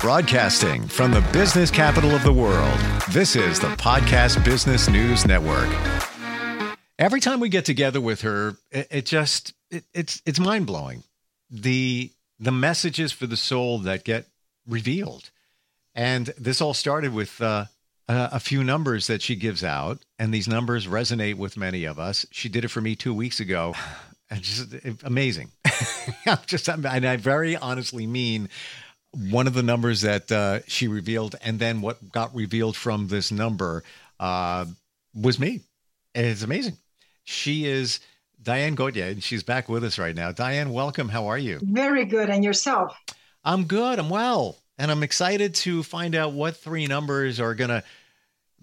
Broadcasting from the business capital of the world, this is the Podcast Business News Network. Every time we get together with her, it, it just it, it's it's mind blowing. The the messages for the soul that get revealed, and this all started with uh, a, few numbers that she gives out, and these numbers resonate with many of us. She did it for me two weeks ago. And just amazing. I'm just, and I very honestly mean one of the numbers that uh, she revealed, and then what got revealed from this number uh, was me. And it's amazing. She is Diane Gauthier, and she's back with us right now. Diane, welcome. How are you? Very good. And yourself? I'm good. I'm well. And I'm excited to find out what three numbers are going to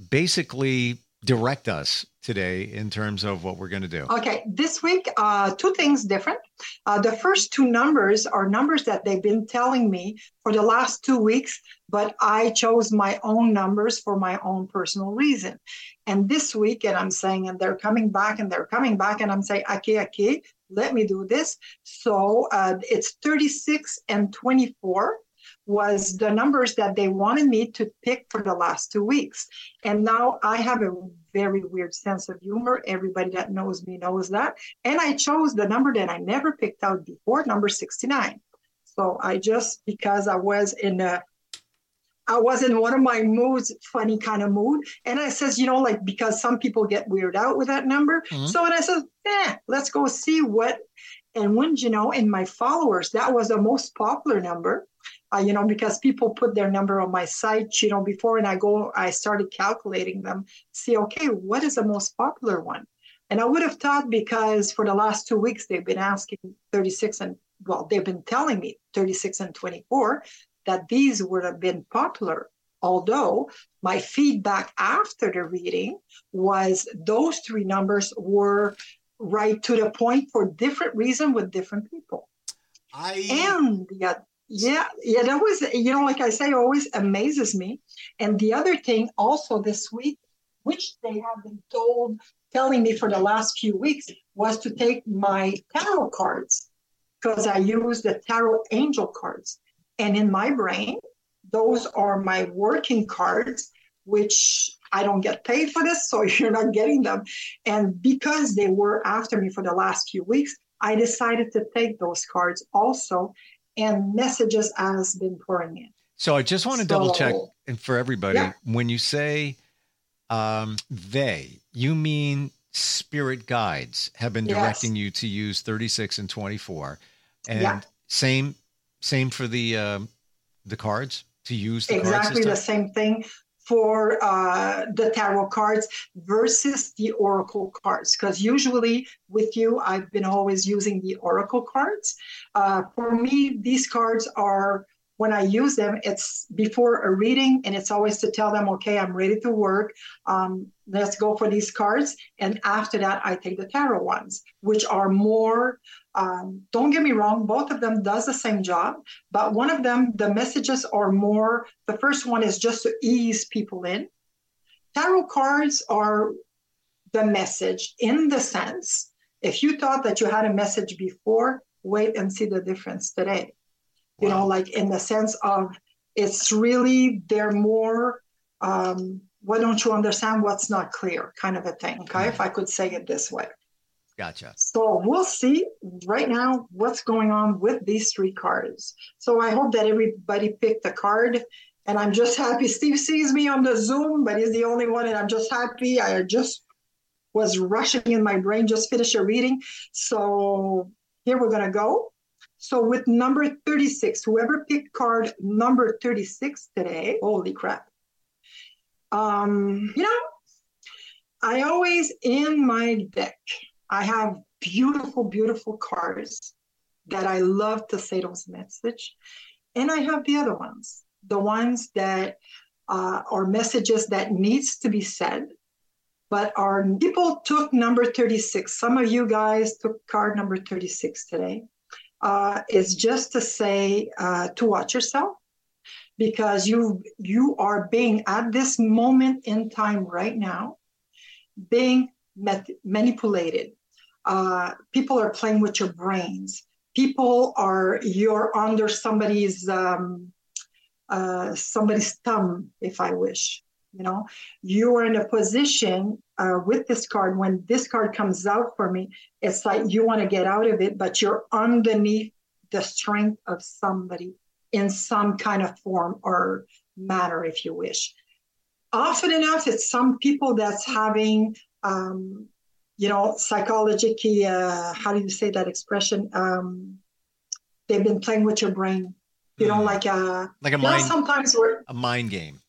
basically direct us today in terms of what we're going to do? Okay, this week, uh, two things different. Uh, the first two numbers are numbers that they've been telling me for the last two weeks, but I chose my own numbers for my own personal reason. And this week, and I'm saying, and they're coming back and they're coming back, and I'm saying, okay, okay, let me do this. So uh, it's 36 and 24 was the numbers that they wanted me to pick for the last two weeks. And now I have a very weird sense of humor. Everybody that knows me knows that. And I chose the number that I never picked out before, number 69. So I just, because I was in a, I was in one of my moods, funny kind of mood. And I says, you know, like, because some people get weird out with that number. Mm-hmm. So, and I said, eh, let's go see what, and when, you know, in my followers, that was the most popular number uh, you know, because people put their number on my site, you know, before, and I go, I started calculating them, see, okay, what is the most popular one? And I would have thought because for the last two weeks they've been asking 36 and well, they've been telling me 36 and 24 that these would have been popular. Although my feedback after the reading was those three numbers were right to the point for different reason with different people. I and the, yeah, yeah, that was, you know, like I say, always amazes me. And the other thing also this week, which they have been told, telling me for the last few weeks, was to take my tarot cards because I use the tarot angel cards. And in my brain, those are my working cards, which I don't get paid for this, so you're not getting them. And because they were after me for the last few weeks, I decided to take those cards also and messages has been pouring in. So I just want to so, double check and for everybody yeah. when you say um, they, you mean spirit guides have been directing yes. you to use 36 and 24 and yeah. same same for the um, the cards to use the exactly the same thing for uh, the tarot cards versus the oracle cards because usually with you i've been always using the oracle cards uh, for me these cards are when I use them, it's before a reading, and it's always to tell them, okay, I'm ready to work. Um, let's go for these cards. And after that, I take the tarot ones, which are more. Um, don't get me wrong, both of them does the same job, but one of them, the messages are more. The first one is just to ease people in. Tarot cards are the message in the sense. If you thought that you had a message before, wait and see the difference today you know like in the sense of it's really they're more um, why don't you understand what's not clear kind of a thing okay mm-hmm. if i could say it this way gotcha. So we'll see right now what's going on with these three cards. So i hope that everybody picked a card and i'm just happy steve sees me on the zoom but he's the only one and i'm just happy. I just was rushing in my brain just finished a reading. So here we're going to go. So with number 36, whoever picked card number 36 today, holy crap. Um, you know, I always in my deck, I have beautiful, beautiful cards that I love to say those message. And I have the other ones, the ones that uh, are messages that needs to be said, but our people took number 36. Some of you guys took card number 36 today uh, is just to say uh, to watch yourself because you you are being at this moment in time right now being met- manipulated uh, people are playing with your brains people are you're under somebody's um, uh, somebody's thumb, if I wish. You know, you are in a position uh, with this card. When this card comes out for me, it's like you want to get out of it, but you're underneath the strength of somebody in some kind of form or matter, if you wish. Often enough, it's some people that's having, um, you know, psychologically, uh, how do you say that expression? Um, they've been playing with your brain. You know, hmm. like a like a mind. sometimes we're a mind game.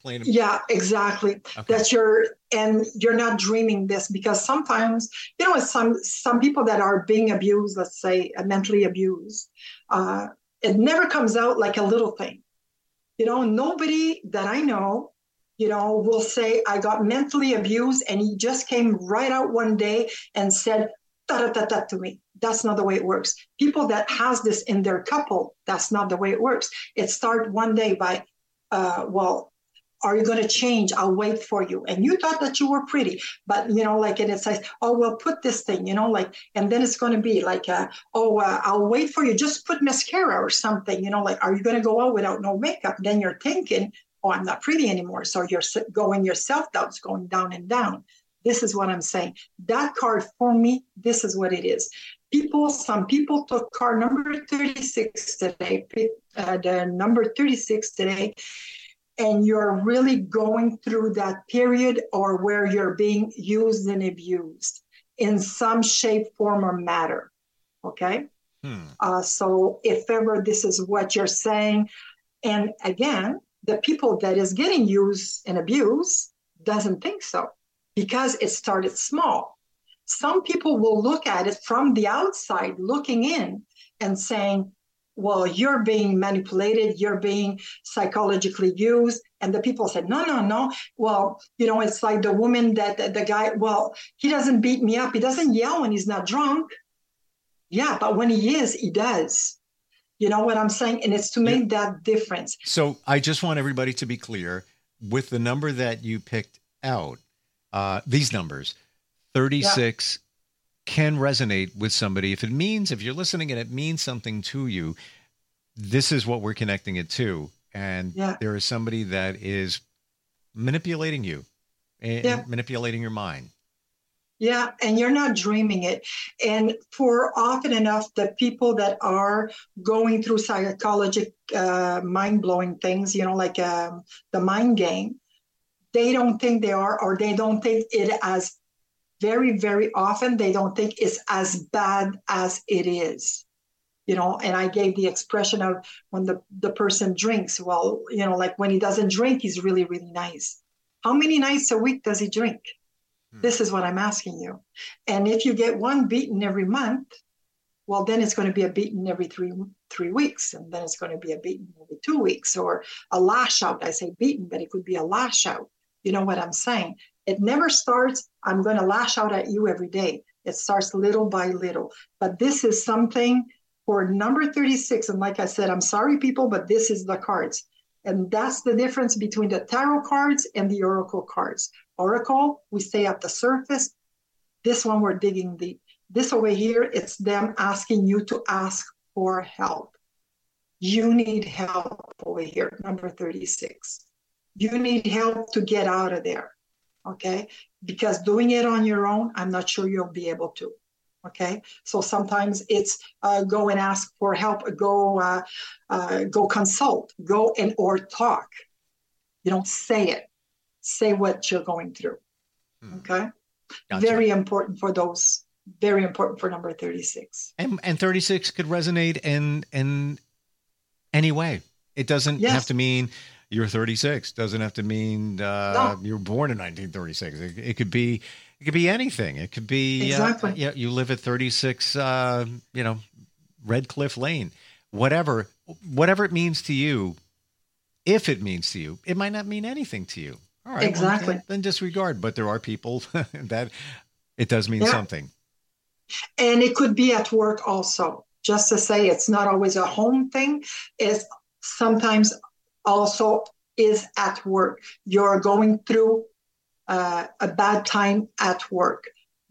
playing. A- yeah, exactly. Okay. That you're and you're not dreaming this because sometimes you know some some people that are being abused, let's say uh, mentally abused, uh, it never comes out like a little thing. You know, nobody that I know, you know, will say, I got mentally abused and he just came right out one day and said, da da da da to me. That's not the way it works. People that has this in their couple, that's not the way it works. It start one day by, uh, well, are you going to change i'll wait for you and you thought that you were pretty but you know like and it says oh well put this thing you know like and then it's going to be like uh, oh uh, i'll wait for you just put mascara or something you know like are you going to go out without no makeup then you're thinking oh i'm not pretty anymore so you're going your self-doubt's going down and down this is what i'm saying that card for me this is what it is people some people took card number 36 today uh, the number 36 today and you're really going through that period or where you're being used and abused in some shape, form, or matter. Okay. Hmm. Uh, so if ever this is what you're saying, and again, the people that is getting used and abused doesn't think so because it started small. Some people will look at it from the outside, looking in and saying, well, you're being manipulated, you're being psychologically used. And the people said, no, no, no. Well, you know, it's like the woman that the, the guy, well, he doesn't beat me up. He doesn't yell when he's not drunk. Yeah, but when he is, he does. You know what I'm saying? And it's to make yeah. that difference. So I just want everybody to be clear with the number that you picked out, uh, these numbers 36, yeah can resonate with somebody. If it means, if you're listening and it means something to you, this is what we're connecting it to. And yeah. there is somebody that is manipulating you and yeah. manipulating your mind. Yeah, and you're not dreaming it. And for often enough, the people that are going through psychological uh, mind blowing things, you know, like um, the mind game, they don't think they are, or they don't think it as very, very often they don't think it's as bad as it is. You know, and I gave the expression of when the, the person drinks, well, you know, like when he doesn't drink, he's really, really nice. How many nights a week does he drink? Hmm. This is what I'm asking you. And if you get one beaten every month, well, then it's going to be a beaten every three three weeks, and then it's going to be a beaten every two weeks, or a lash out. I say beaten, but it could be a lash out. You know what I'm saying? It never starts, I'm going to lash out at you every day. It starts little by little. But this is something for number 36. And like I said, I'm sorry, people, but this is the cards. And that's the difference between the tarot cards and the oracle cards. Oracle, we stay at the surface. This one, we're digging deep. This over here, it's them asking you to ask for help. You need help over here, number 36. You need help to get out of there okay? Because doing it on your own, I'm not sure you'll be able to. Okay, so sometimes it's uh, go and ask for help, go uh, uh, go consult, go and or talk. You don't say it. Say what you're going through. Hmm. Okay, gotcha. very important for those. Very important for number thirty six. And and thirty six could resonate in in any way. It doesn't yes. have to mean you're 36 doesn't have to mean uh, no. you're born in 1936 it, it, could be it could be anything. It could be exactly. uh, you, you live at 36 uh, you know red cliff lane. Whatever whatever it means to you if it means to you it might not mean anything to you. All right exactly. well, then disregard. But there are people that it does mean yeah. something. And it could be at work also. Just to say it's not always a home thing. It's sometimes also is at work. You're going through uh, a bad time at work.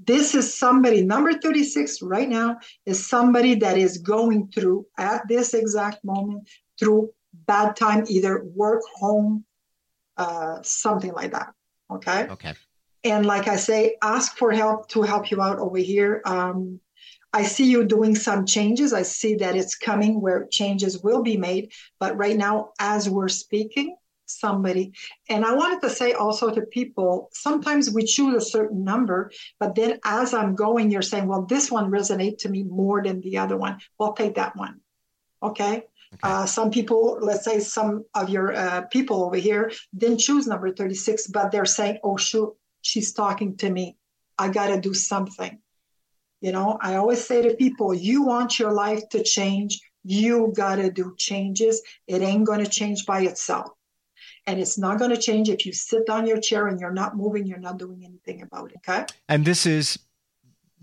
This is somebody, number 36 right now, is somebody that is going through at this exact moment through bad time, either work, home, uh, something like that. Okay. Okay. And like I say, ask for help to help you out over here. Um, I see you doing some changes. I see that it's coming where changes will be made. But right now, as we're speaking, somebody, and I wanted to say also to people, sometimes we choose a certain number, but then as I'm going, you're saying, well, this one resonates to me more than the other one. Well, take that one. Okay. okay. Uh, some people, let's say some of your uh, people over here didn't choose number 36, but they're saying, oh, shoot, she's talking to me. I got to do something. You know, I always say to people, you want your life to change, you got to do changes. It ain't going to change by itself. And it's not going to change if you sit on your chair and you're not moving, you're not doing anything about it. Okay. And this is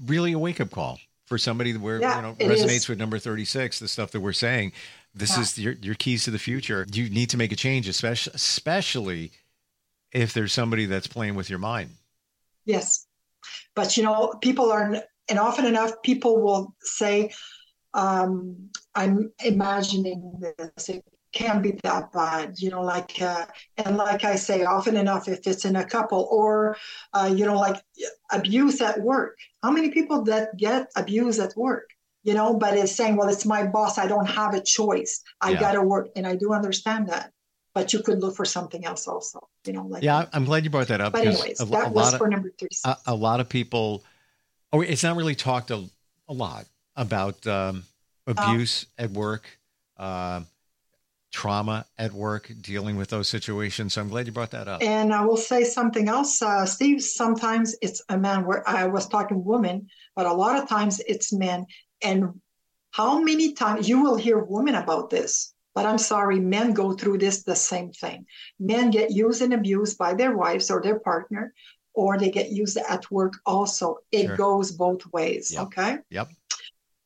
really a wake up call for somebody where yeah, you know resonates is. with number 36 the stuff that we're saying this yeah. is your, your keys to the future you need to make a change especially especially if there's somebody that's playing with your mind. Yes. But you know, people are, and often enough, people will say, um, I'm imagining this. It can be that bad, you know, like, uh, and like I say, often enough, if it's in a couple or, uh, you know, like abuse at work. How many people that get abused at work? You know, but it's saying, well, it's my boss. I don't have a choice. I yeah. got to work. And I do understand that but you could look for something else also. You know, like yeah, I'm glad you brought that up. But anyways, a, that a was for number three. A, a, lot of people. Oh, it's not really talked a, a lot about um, abuse at work, uh, trauma at work, dealing with those situations. So I'm glad you brought that up. And I will say something else, uh, Steve. Sometimes it's a man. Where I was talking women, but a lot of times it's men. And how many times you will hear women about this? But I'm sorry, men go through this the same thing. Men get used and abused by their wives or their partner, or they get used at work also. It sure. goes both ways. Yep. Okay. Yep.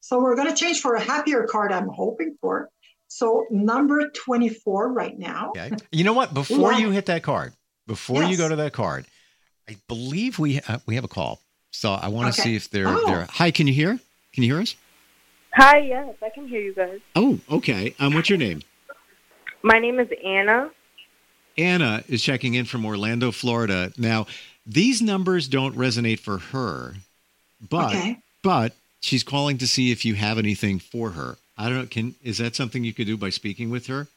So we're going to change for a happier card, I'm hoping for. So number 24 right now. Okay. You know what? Before you hit that card, before yes. you go to that card, I believe we uh, we have a call. So I want to okay. see if they're oh. there. Hi, can you hear? Can you hear us? Hi, yes, I can hear you guys. Oh, okay. Um, what's your name? My name is Anna. Anna is checking in from Orlando, Florida. Now, these numbers don't resonate for her, but okay. but she's calling to see if you have anything for her. I don't know. Can is that something you could do by speaking with her?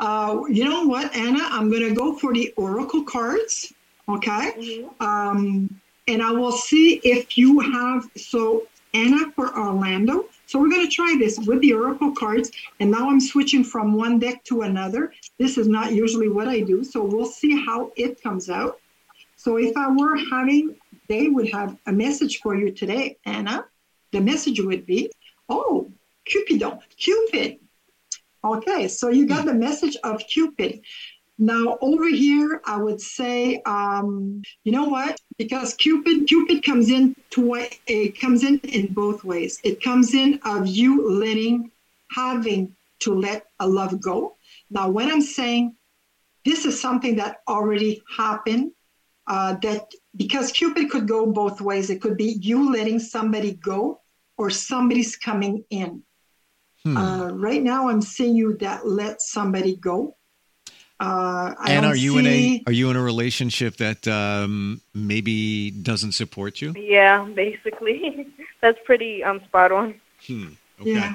Uh, you know what, Anna? I'm going to go for the oracle cards. Okay. Mm-hmm. Um, and I will see if you have. So, Anna for Orlando. So we're going to try this with the Oracle cards. And now I'm switching from one deck to another. This is not usually what I do. So we'll see how it comes out. So if I were having, they would have a message for you today, Anna. The message would be, oh, Cupidon, Cupid. Okay, so you got the message of Cupid. Now over here, I would say, um, you know what? Because Cupid, Cupid comes in to it comes in in both ways. It comes in of you letting, having to let a love go. Now, when I'm saying this is something that already happened, uh, that because Cupid could go both ways. It could be you letting somebody go, or somebody's coming in. Hmm. Uh, right now, I'm seeing you that let somebody go uh, and are you see... in a are you in a relationship that um, maybe doesn't support you? Yeah, basically, that's pretty um, spot on. Hmm. Okay. Yeah.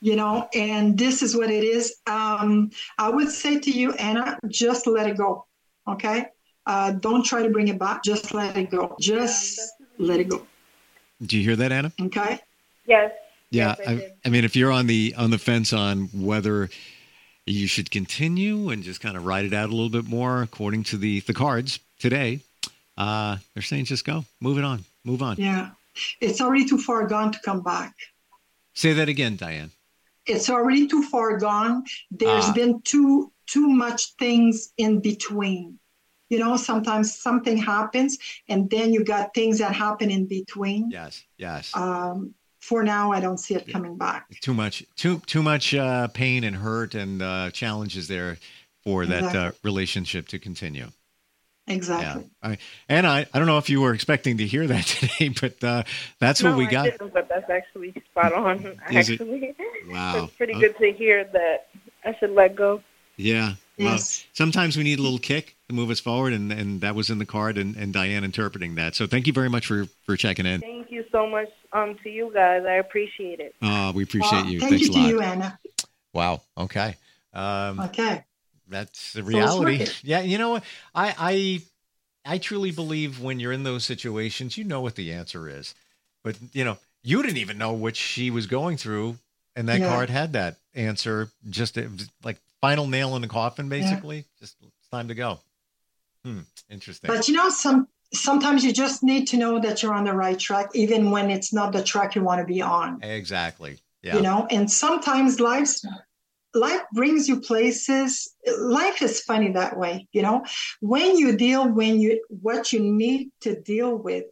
You know, and this is what it is. Um, I would say to you, Anna, just let it go. Okay. Uh, don't try to bring it back. Just let it go. Just let it go. Do you hear that, Anna? Okay. Yes. Yeah. I, I mean, if you're on the on the fence on whether you should continue and just kind of ride it out a little bit more according to the the cards today. Uh, they're saying just go, move it on, move on. Yeah, it's already too far gone to come back. Say that again, Diane. It's already too far gone. There's ah. been too too much things in between. You know, sometimes something happens, and then you got things that happen in between. Yes, yes. Um, for now, I don't see it coming back. Too much, too too much uh, pain and hurt and uh, challenges there for exactly. that uh, relationship to continue. Exactly. Yeah. I, and I, I don't know if you were expecting to hear that today, but uh, that's no, what we I got. Didn't, but that's actually spot on. Is actually, it? Wow. it's pretty good to hear that I should let go. Yeah. Well, sometimes we need a little kick to move us forward, and, and that was in the card, and, and Diane interpreting that. So thank you very much for, for checking in. Thank you so much um, to you guys. I appreciate it. Uh, we appreciate Well, you. Thank Thanks you a to lot. you, Anna. Wow. Okay. Um, Okay. that's the reality. working. yeah. You know what? I, I, I truly believe when you're in those situations, you know what the answer is, but you know, you didn't even know what she was going through, and that Yeah. card had that answer. Just like final nail in the coffin, basically. Just it's time to go. Hmm. Interesting. But you know, some sometimes you just need to know that you're on the right track, even when it's not the track you want to be on. exactly. Yeah. You know, and sometimes life's life brings you places. Life is funny that way. You know, when you deal when you what you need to deal with,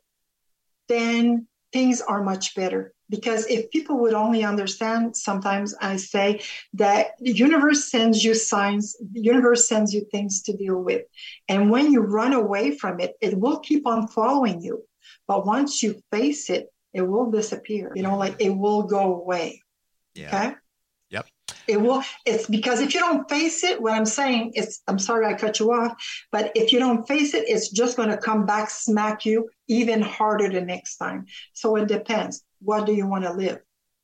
then things are much better. Because if people would only understand, sometimes I say that the universe sends you signs, the universe sends you things to deal with. And when you run away from it, it will keep on following you. But once you face it, it will disappear. You know, like it will go away. yeah. Okay. Yep. It will, it's because if you don't face it, what I'm saying is, I'm sorry I cut you off, but if you don't face it, it's just going to come back, smack you even harder the next time. So it depends. What do you want to live?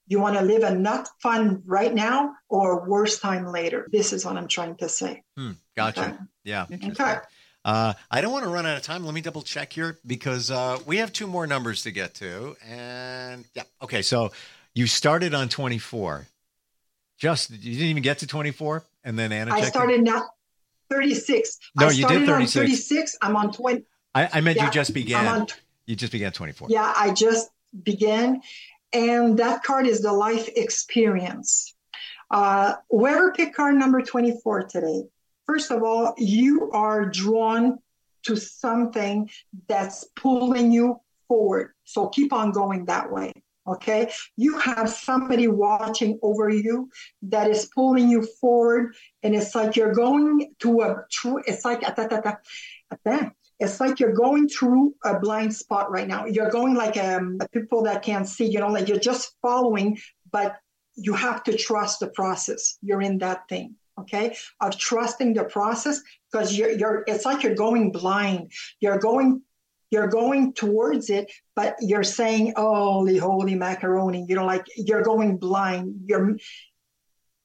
You want to live a not fun right now or worse time later? This is what I'm trying to say. Hmm. Gotcha. Okay. Yeah. Interesting. Okay. Uh, I don't want to run out of time. Let me double check here because uh, we have two more numbers to get to. And yeah, okay. So you started on 24. Just you didn't even get to 24, and then Anna. I started not 36. No, I you did started on 36. 36. I'm on 20. I, I meant Yeah, you just I'm began. on you just began 24. Yeah, I just began. And that card is the life experience. Uh, whoever picked card number 24 today, first of all, you are drawn to something that's pulling you forward. So keep on going that way. Okay. You have somebody watching over you that is pulling you forward. And it's like you're going to a true, it's like, it's like you're going through a blind spot right now. You're going like um, people that can't see, you know, like you're just following, but you have to trust the process. You're in that thing, okay, of trusting the process because you're, you're, it's like you're going blind. You're going, you're going towards it, but you're saying, holy, holy macaroni, you know, like you're going blind. You're,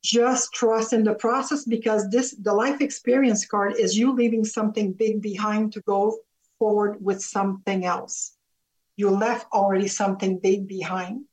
just trust in the process because this the life experience card is you leaving something big behind to go forward with something else. You left already something big behind.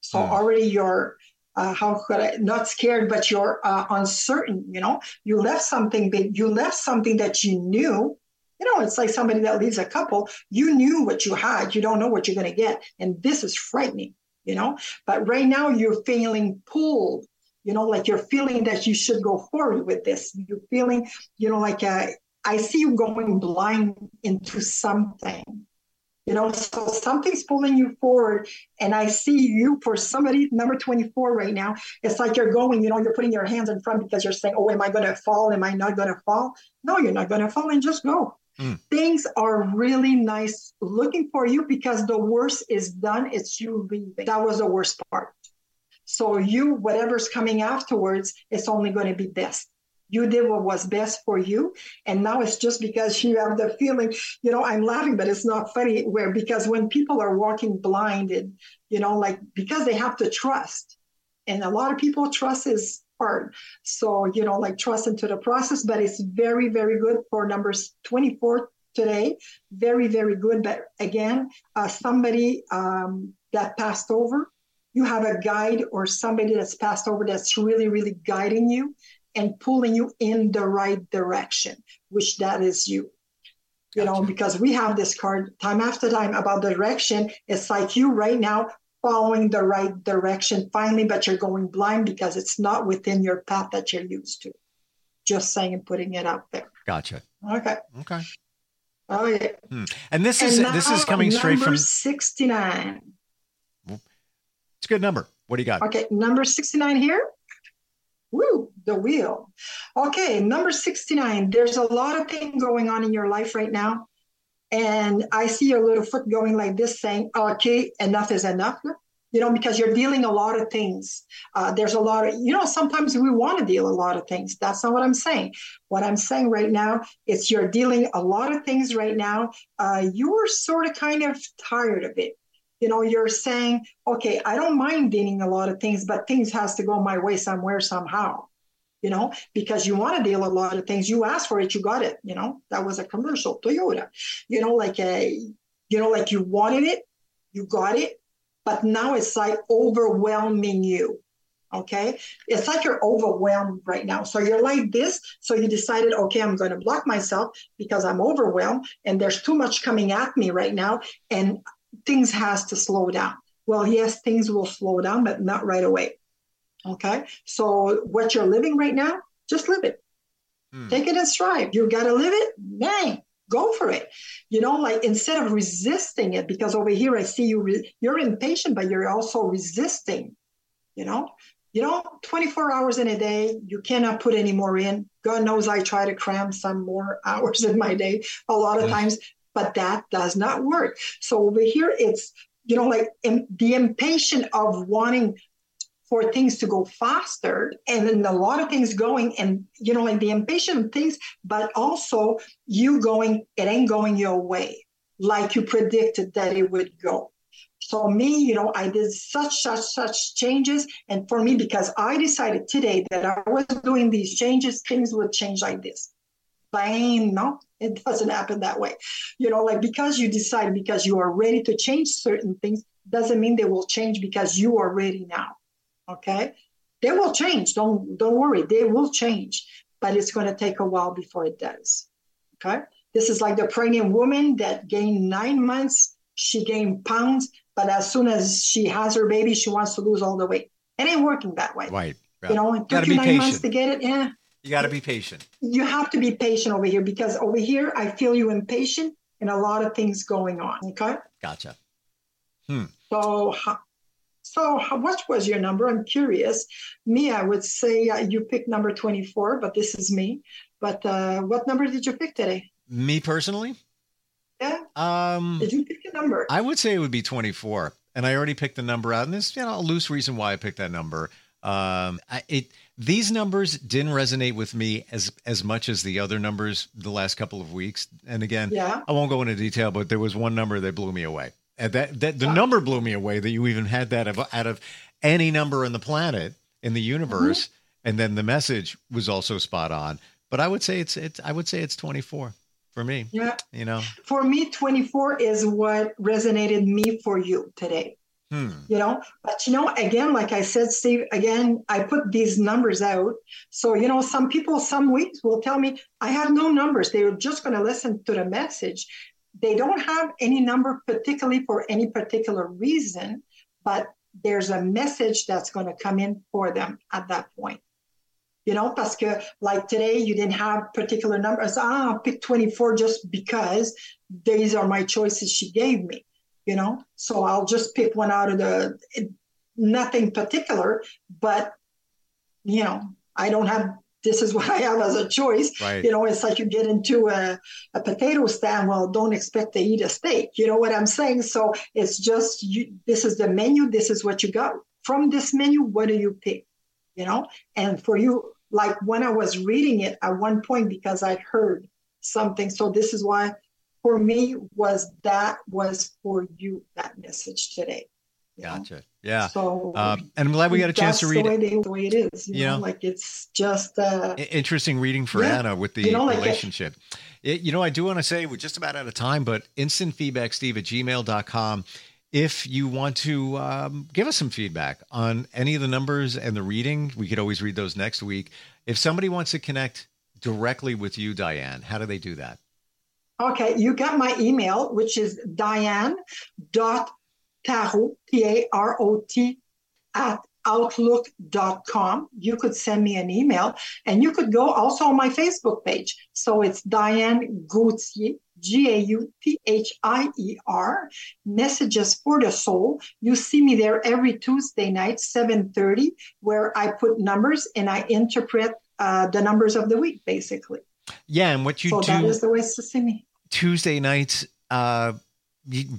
So Hmm. already you're uh, how could I not scared but you're uh, uncertain you know? You left something big you left something that you knew. You know it's like somebody that leaves a couple. You knew what you had. You don't know what you're going to get. And this is frightening you know? But right now you're feeling pulled you know like you're feeling that you should go forward with this. You're feeling you know like uh, i see you going blind into something you know so something's pulling you forward and i see you for somebody number 24 right now it's like you're going you know you're putting your hands in front because you're saying oh am i going to fall? Am i not going to fall? No you're not going to fall and just go. Mm. things are really nice looking for you because the worst is done it's you leaving. That was the worst part so you, whatever's coming afterwards, it's only going to be best. You did what was best for you. And now it's just because you have the feeling, you know, I'm laughing, but it's not funny where because when people are walking blinded, you know, like because they have to trust. And a lot of people trust is hard. So, you know, like trust into the process, but it's very, very good for numbers 24 today. Very, very good. But again, uh, somebody um, that passed over, you have a guide or somebody that's passed over that's really, really guiding you and pulling you in the right direction, which that is you. You know, because we have this card time after time about the direction. It's like you right now following the right direction finally, but you're going blind because it's not within your path that you're used to. Just saying and putting it out there. Gotcha. Okay. Okay. Oh yeah. Hmm. And this is And this is coming straight from. 69. A good number. What do you got? Okay, number 69 here. Woo, the wheel. Okay, number 69. There's a lot of things going on in your life right now. And I see your little foot going like this saying, okay, enough is enough. you know, because you're dealing a lot of things. Uh, there's a lot of, you know, sometimes we want to deal a lot of things. That's not what I'm saying. What I'm saying right now is you're dealing a lot of things right now. Uh, you're sort of kind of tired of it. You know, you're saying, okay, I don't mind dealing a lot of things, but things has to go my way somewhere somehow. You know, because you want to deal a lot of things. You asked for it, you got it. You know, that was a commercial, Toyota. You know, like a, you know, like you wanted it, you got it, but now it's like overwhelming you. Okay. It's like you're overwhelmed right now. So you're like this. So you decided, okay, I'm going to block myself because I'm overwhelmed and there's too much coming at me right now. And things has to slow down. Well, yes, things will slow down, but not right away. Okay. So what you're living right now, just live it. Hmm. Take it and strive. You got to live it. Bang go for it you know like instead of resisting it because over here i see you re- you're impatient but you're also resisting you know you know 24 hours in a day you cannot put any more in god knows i try to cram some more hours in my day a lot of times but that does not work. So over here it's you know like in, the impatient of wanting for things to go faster and then a lot of things going and you know like the impatient things but also you going it ain't going your way like you predicted that it would go. So me you know i did such such such changes. And for me because i decided today that i was doing these changes things would change like this. Bang no it doesn't happen that way you know like because you decide because you are ready to change certain things doesn't mean they will change because you are ready now Okay. They will change. Don't don't worry. They will change, but it's going to take a while before it does. Okay. This is like the pregnant woman that gained nine months. She gained pounds, but as soon as she has her baby, she wants to lose all the weight. It ain't working that way. Right. You know, it took you nine patient. months to get it. Yeah. You got to be patient. You have to be patient over here because over here, I feel you impatient and a lot of things going on. Okay. Gotcha. Hmm. So, so, what was your number? I'm curious. Me, I would say uh, you picked number 24, but this is me. But uh, what number did you pick today? Me personally? Yeah. Um, did you pick a number? I would say it would be 24. And I already picked the number out. And there's you know, a loose reason why I picked that number. Um, I, it these numbers didn't resonate with me as as much as the other numbers the last couple of weeks. And again, yeah. I won't go into detail, but there was one number that blew me away. And that that the number blew me away that you even had that of, out of any number in the planet in the universe, mm-hmm. and then the message was also spot on. But I would say it's it's I would say it's 24 for me. Yeah. You know. For me 24 is what resonated me for you today. Hmm. You know, but you know, again, like I said, Steve, again, I put these numbers out. So, you know, some people some weeks will tell me, I have no numbers. They're just going to listen to the message they don't have any number particularly for any particular reason, but there's a message that's going to come in for them at that point. You know, que like today you didn't have particular numbers. Ah, I'll pick 24 just because these are my choices she gave me. You know, so I'll just pick one out of the nothing particular, but you know, I don't have this is what I have as a choice. Right. You know, it's like you get into a, a potato stand. Well, don't expect to eat a steak. You know what I'm saying? So it's just you, this is the menu. This is what you got from this menu. What do you pick? You know, and for you, like when I was reading it at one point because I heard something. So this is why for me was that was for you that message today. Gotcha. Know? Yeah. So, um, and I'm glad we got a chance to read the it. the way it is. You, you know, know, like it's just uh, interesting reading for yeah. Anna with the you know, like relationship. It, you know, I do want to say we're just about out of time, but instant feedback, Steve at gmail.com. If you want to um, give us some feedback on any of the numbers and the reading, we could always read those next week. If somebody wants to connect directly with you, Diane, how do they do that? Okay, you got my email, which is diane dot Tarot, T A R O T, at outlook.com. You could send me an email and you could go also on my Facebook page. So it's Diane Gauthier, G A U T H I E R, Messages for the Soul. You see me there every Tuesday night, 7:30, where I put numbers and I interpret uh, the numbers of the week, basically. Yeah, and what you so do that is the way to see me. Tuesday nights, uh,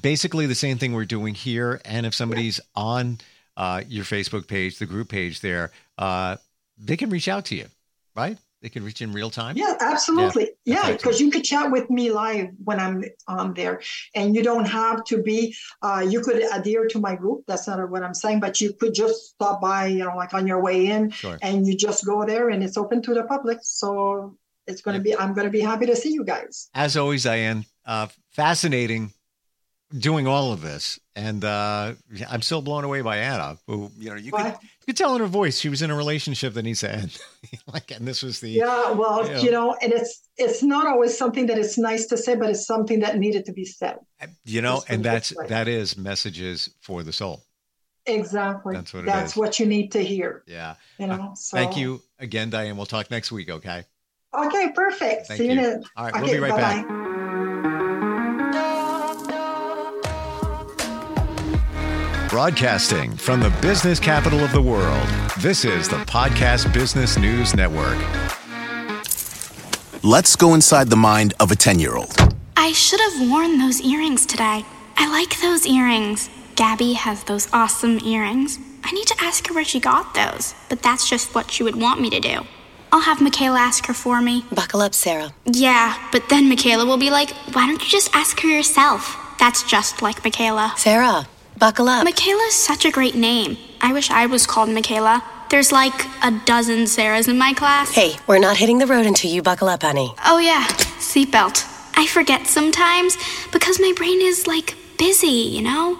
basically the same thing we're doing here. And if somebody's on uh, your Facebook page, the group page there, uh, they can reach out to you, right? They can reach in real time. Yeah, absolutely. Yeah, because you could chat with me live when I'm on there, and you don't have to be. Uh, you could adhere to my group. That's not what I'm saying, but you could just stop by, you know, like on your way in, sure. and you just go there, and it's open to the public. So it's going to be. I'm going to be happy to see you guys. As always, Diane, uh, fascinating doing all of this, and uh, I'm still blown away by Anna. Who you know you could, you could tell in her voice she was in a relationship that needs to end. like, and this was the yeah. Well, you know, you know, and it's it's not always something that it's nice to say, but it's something that needed to be said. You know, and that's that is messages for the soul. Exactly. That's what That's what you need to hear. Yeah. You know. So. Thank you again, Diane. We'll talk next week. Okay. Okay. Perfect. Thank See you. you All right. Okay, we'll be right bye-bye. back. Broadcasting from the business capital of the world, this is the Podcast Business News Network. Let's go inside the mind of a 10 year old. I should have worn those earrings today. I like those earrings. Gabby has those awesome earrings. I need to ask her where she got those, but that's just what she would want me to do. I'll have Michaela ask her for me. Buckle up, Sarah. Yeah, but then Michaela will be like, why don't you just ask her yourself? That's just like Michaela. Sarah, Buckle up. Michaela's such a great name. I wish I was called Michaela. There's like a dozen Sarahs in my class. Hey, we're not hitting the road until you buckle up, honey. Oh, yeah. Seatbelt. I forget sometimes because my brain is like busy, you know?